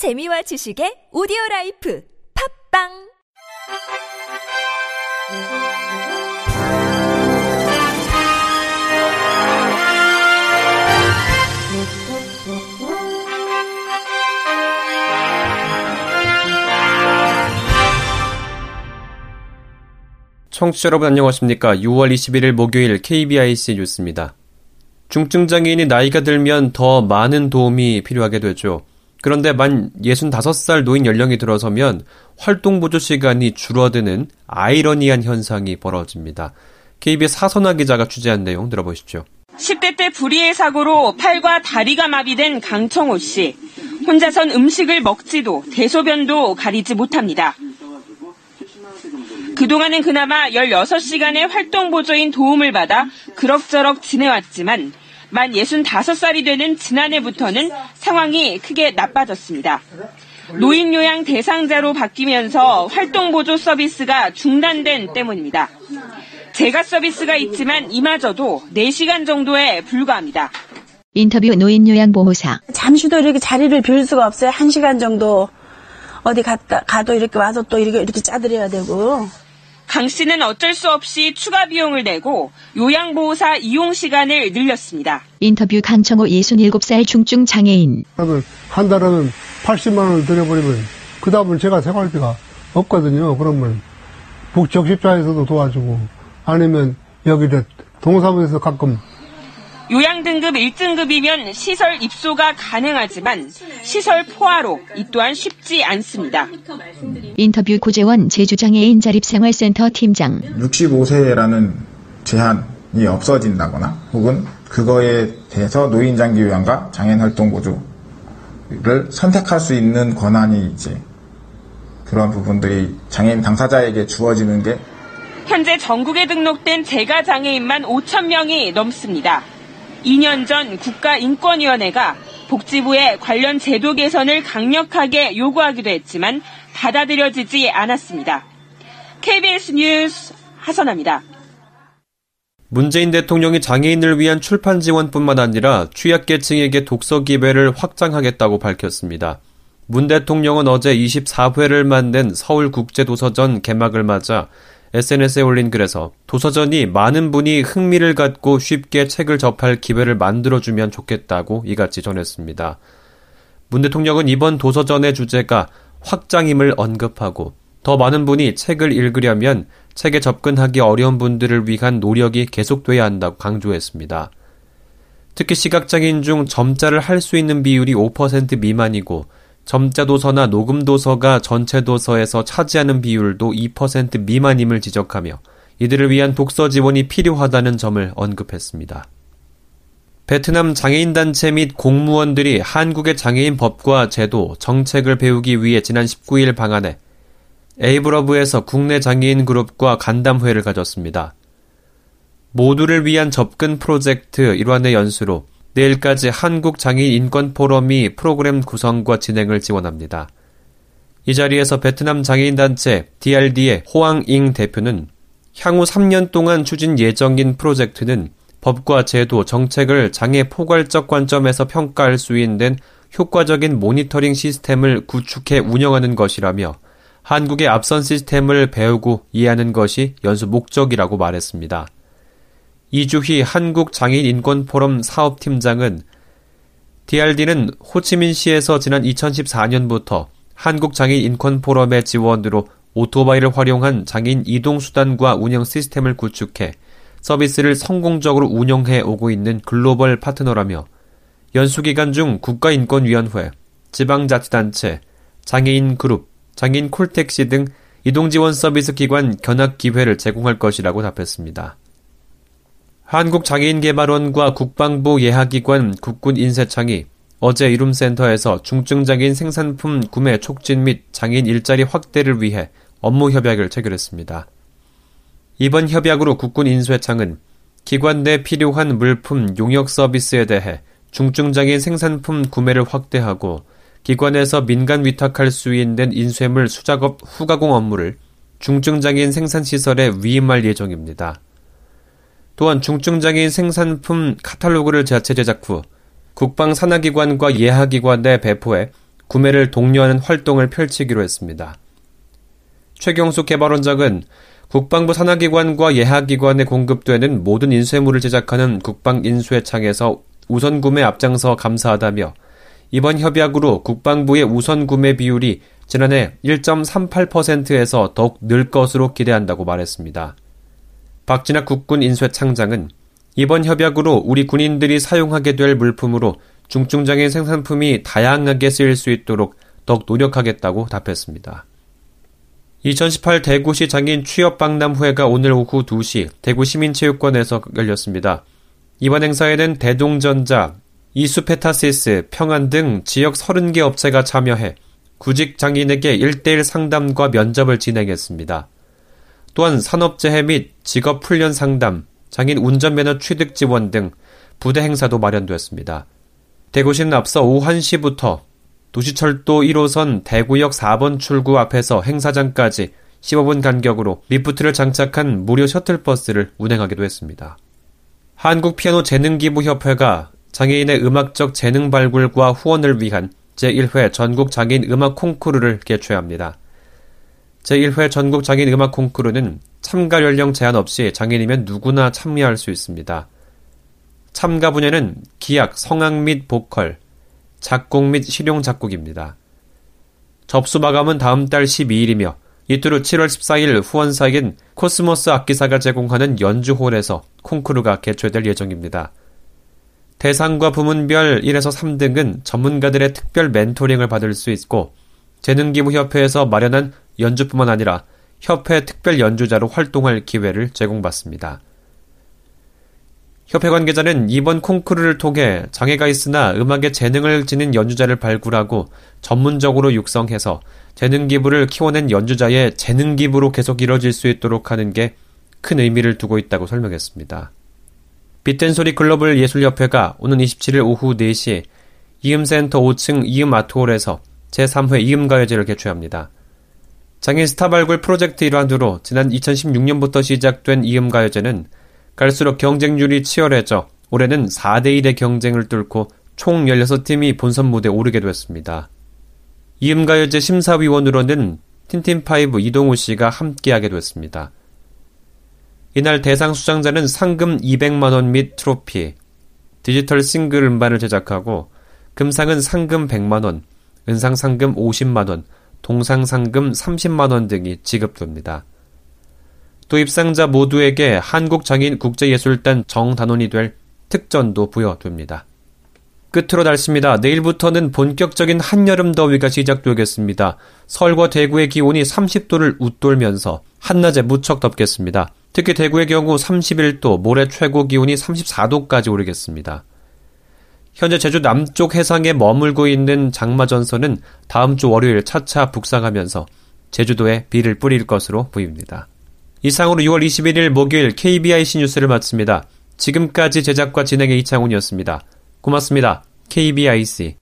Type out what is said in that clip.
재미와 지식의 오디오 라이프 팝빵 청취자 여러분 안녕하십니까. 6월 21일 목요일 KBIC 뉴스입니다. 중증 장애인이 나이가 들면 더 많은 도움이 필요하게 되죠. 그런데 만 65살 노인 연령이 들어서면 활동 보조 시간이 줄어드는 아이러니한 현상이 벌어집니다. KBS 하선아 기자가 취재한 내용 들어보십시오. 10대 때 불의의 사고로 팔과 다리가 마비된 강청호 씨. 혼자선 음식을 먹지도 대소변도 가리지 못합니다. 그동안은 그나마 16시간의 활동 보조인 도움을 받아 그럭저럭 지내왔지만 만 65살이 되는 지난해부터는 상황이 크게 나빠졌습니다. 노인 요양 대상자로 바뀌면서 활동보조 서비스가 중단된 때문입니다. 재가 서비스가 있지만 이마저도 4시간 정도에 불과합니다. 인터뷰 노인요양보호사. 잠시도 이렇게 자리를 비울 수가 없어요. 한 시간 정도 어디 갔다 가도 이렇게 와서 또 이렇게 이렇게 짜드려야 되고. 강 씨는 어쩔 수 없이 추가 비용을 내고 요양보호사 이용 시간을 늘렸습니다. 인터뷰 강청호 67살 중증 장애인. 그러면 한 달에는 80만 원을 들여버리면 그 다음은 제가 생활비가 없거든요. 그러면 북적십자에서도 도와주고 아니면 여기 동사무소에서 가끔 요양 등급 1등급이면 시설 입소가 가능하지만 시설 포화로 이 또한 쉽지 않습니다. 인터뷰 고재원 제주장애인 자립생활센터 팀장. 65세라는 제한이 없어진다거나 혹은 그거에 대해서 노인장기 요양과 장애인 활동 보조를 선택할 수 있는 권한이 이제 그런 부분들이 장애인 당사자에게 주어지는 게 현재 전국에 등록된 재가 장애인만 5천 명이 넘습니다. 2년 전 국가인권위원회가 복지부에 관련 제도 개선을 강력하게 요구하기도 했지만 받아들여지지 않았습니다. KBS 뉴스 하선아입니다. 문재인 대통령이 장애인을 위한 출판 지원뿐만 아니라 취약계층에게 독서 기회를 확장하겠다고 밝혔습니다. 문 대통령은 어제 24회를 만든 서울국제도서전 개막을 맞아 SNS에 올린 글에서 도서전이 많은 분이 흥미를 갖고 쉽게 책을 접할 기회를 만들어주면 좋겠다고 이같이 전했습니다. 문 대통령은 이번 도서전의 주제가 확장임을 언급하고 더 많은 분이 책을 읽으려면 책에 접근하기 어려운 분들을 위한 노력이 계속돼야 한다고 강조했습니다. 특히 시각장애인 중 점자를 할 수 있는 비율이 5% 미만이고 점자 도서나 녹음 도서가 전체 도서에서 차지하는 비율도 2% 미만임을 지적하며 이들을 위한 독서 지원이 필요하다는 점을 언급했습니다. 베트남 장애인 단체 및 공무원들이 한국의 장애인 법과 제도, 정책을 배우기 위해 지난 19일 방한해 에이브러브에서 국내 장애인 그룹과 간담회를 가졌습니다. 모두를 위한 접근 프로젝트 일환의 연수로 내일까지 한국장애인 인권포럼이 프로그램 구성과 진행을 지원합니다. 이 자리에서 베트남 장애인단체 DRD의 호앙잉 대표는 향후 3년 동안 추진 예정인 프로젝트는 법과 제도, 정책을 장애 포괄적 관점에서 평가할 수 있는 효과적인 모니터링 시스템을 구축해 운영하는 것이라며 한국의 앞선 시스템을 배우고 이해하는 것이 연수 목적이라고 말했습니다. 이주희 한국장애인인권포럼 사업팀장은 DRD는 호치민시에서 지난 2014년부터 한국장애인인권포럼의 지원으로 오토바이를 활용한 장애인 이동수단과 운영 시스템을 구축해 서비스를 성공적으로 운영해 오고 있는 글로벌 파트너라며 연수기간 중 국가인권위원회, 지방자치단체, 장애인 그룹, 장애인 콜택시 등 이동지원 서비스 기관 견학 기회를 제공할 것이라고 답했습니다. 한국장애인개발원과 국방부 예하기관 국군인쇄청이 어제 이룸센터에서 중증장애인 생산품 구매 촉진 및 장애인 일자리 확대를 위해 업무 협약을 체결했습니다. 이번 협약으로 국군인쇄청은 기관 내 필요한 물품 용역 서비스에 대해 중증장애인 생산품 구매를 확대하고 기관에서 민간 위탁할 수 있는 인쇄물 수작업 후가공 업무를 중증장애인 생산시설에 위임할 예정입니다. 또한 중증장애인 생산품 카탈로그를 자체 제작 후 국방 산하기관과 예하기관에 배포해 구매를 독려하는 활동을 펼치기로 했습니다. 최경숙 개발원장은 국방부 산하기관과 예하기관에 공급되는 모든 인쇄물을 제작하는 국방인쇄창에서 우선 구매 앞장서 감사하다며 이번 협약으로 국방부의 우선 구매 비율이 지난해 1.38%에서 더욱 늘 것으로 기대한다고 말했습니다. 박진학 국군 인쇄창장은 이번 협약으로 우리 군인들이 사용하게 될 물품으로 중증장애인 생산품이 다양하게 쓰일 수 있도록 더욱 노력하겠다고 답했습니다. 2018 대구시 장애인 취업박람회가 오늘 오후 2시 대구 시민체육관에서 열렸습니다. 이번 행사에는 대동전자, 이수페타시스, 평안 등 지역 30개 업체가 참여해 구직 장애인에게 1대1 상담과 면접을 진행했습니다. 또한 산업재해 및 직업 훈련 상담, 장애인 운전면허 취득 지원 등 부대 행사도 마련되었습니다. 대구시는 앞서 오후 1시부터 도시철도 1호선 대구역 4번 출구 앞에서 행사장까지 15분 간격으로 리프트를 장착한 무료 셔틀버스를 운행하기도 했습니다. 한국피아노재능기부협회가 장애인의 음악적 재능 발굴과 후원을 위한 제1회 전국 장애인 음악 콩쿠르를 개최합니다. 제1회 전국 장애인 음악 콩쿠르는 참가 연령 제한 없이 장애인이면 누구나 참여할 수 있습니다. 참가 분야는 기악, 성악 및 보컬, 작곡 및 실용 작곡입니다. 접수 마감은 다음 달 12일이며 이틀 후 7월 14일 후원사인 코스모스 악기사가 제공하는 연주홀에서 콩쿠르가 개최될 예정입니다. 대상과 부문별 1에서 3등은 전문가들의 특별 멘토링을 받을 수 있고 재능기부협회에서 마련한 연주뿐만 아니라 협회 특별 연주자로 활동할 기회를 제공받습니다. 협회 관계자는 이번 콩쿠르를 통해 장애가 있으나 음악에 재능을 지닌 연주자를 발굴하고 전문적으로 육성해서 재능 기부를 키워낸 연주자의 재능 기부로 계속 이뤄질 수 있도록 하는 게 큰 의미를 두고 있다고 설명했습니다. 빗댄소리 글로벌 예술협회가 오는 27일 오후 4시 이음센터 5층 이음 아트홀에서 제3회 이음가요제를 개최합니다. 장애인 스타 발굴 프로젝트 일환으로 지난 2016년부터 시작된 이음가요제는 갈수록 경쟁률이 치열해져 올해는 4대1의 경쟁을 뚫고 총 16팀이 본선 무대에 오르게 됐습니다. 이음가요제 심사위원으로는 틴틴파이브 이동우 씨가 함께하게 됐습니다. 이날 대상 수상자는 상금 200만원 및 트로피, 디지털 싱글 음반을 제작하고 금상은 상금 100만원, 은상 상금 50만원, 동상 상금 30만원 등이 지급됩니다. 또 입상자 모두에게 한국장애인 국제예술단 정단원이 될 특전도 부여됩니다. 끝으로 날씨입니다. 내일부터는 본격적인 한여름 더위가 시작되겠습니다. 서울과 대구의 기온이 30도를 웃돌면서 한낮에 무척 덥겠습니다. 특히 대구의 경우 31도, 모레 최고 기온이 34도까지 오르겠습니다. 현재 제주 남쪽 해상에 머물고 있는 장마전선은 다음 주 월요일 차차 북상하면서 제주도에 비를 뿌릴 것으로 보입니다. 이상으로 6월 21일 목요일 KBIC 뉴스를 마칩니다. 지금까지 제작과 진행의 이창훈이었습니다. 고맙습니다. KBIC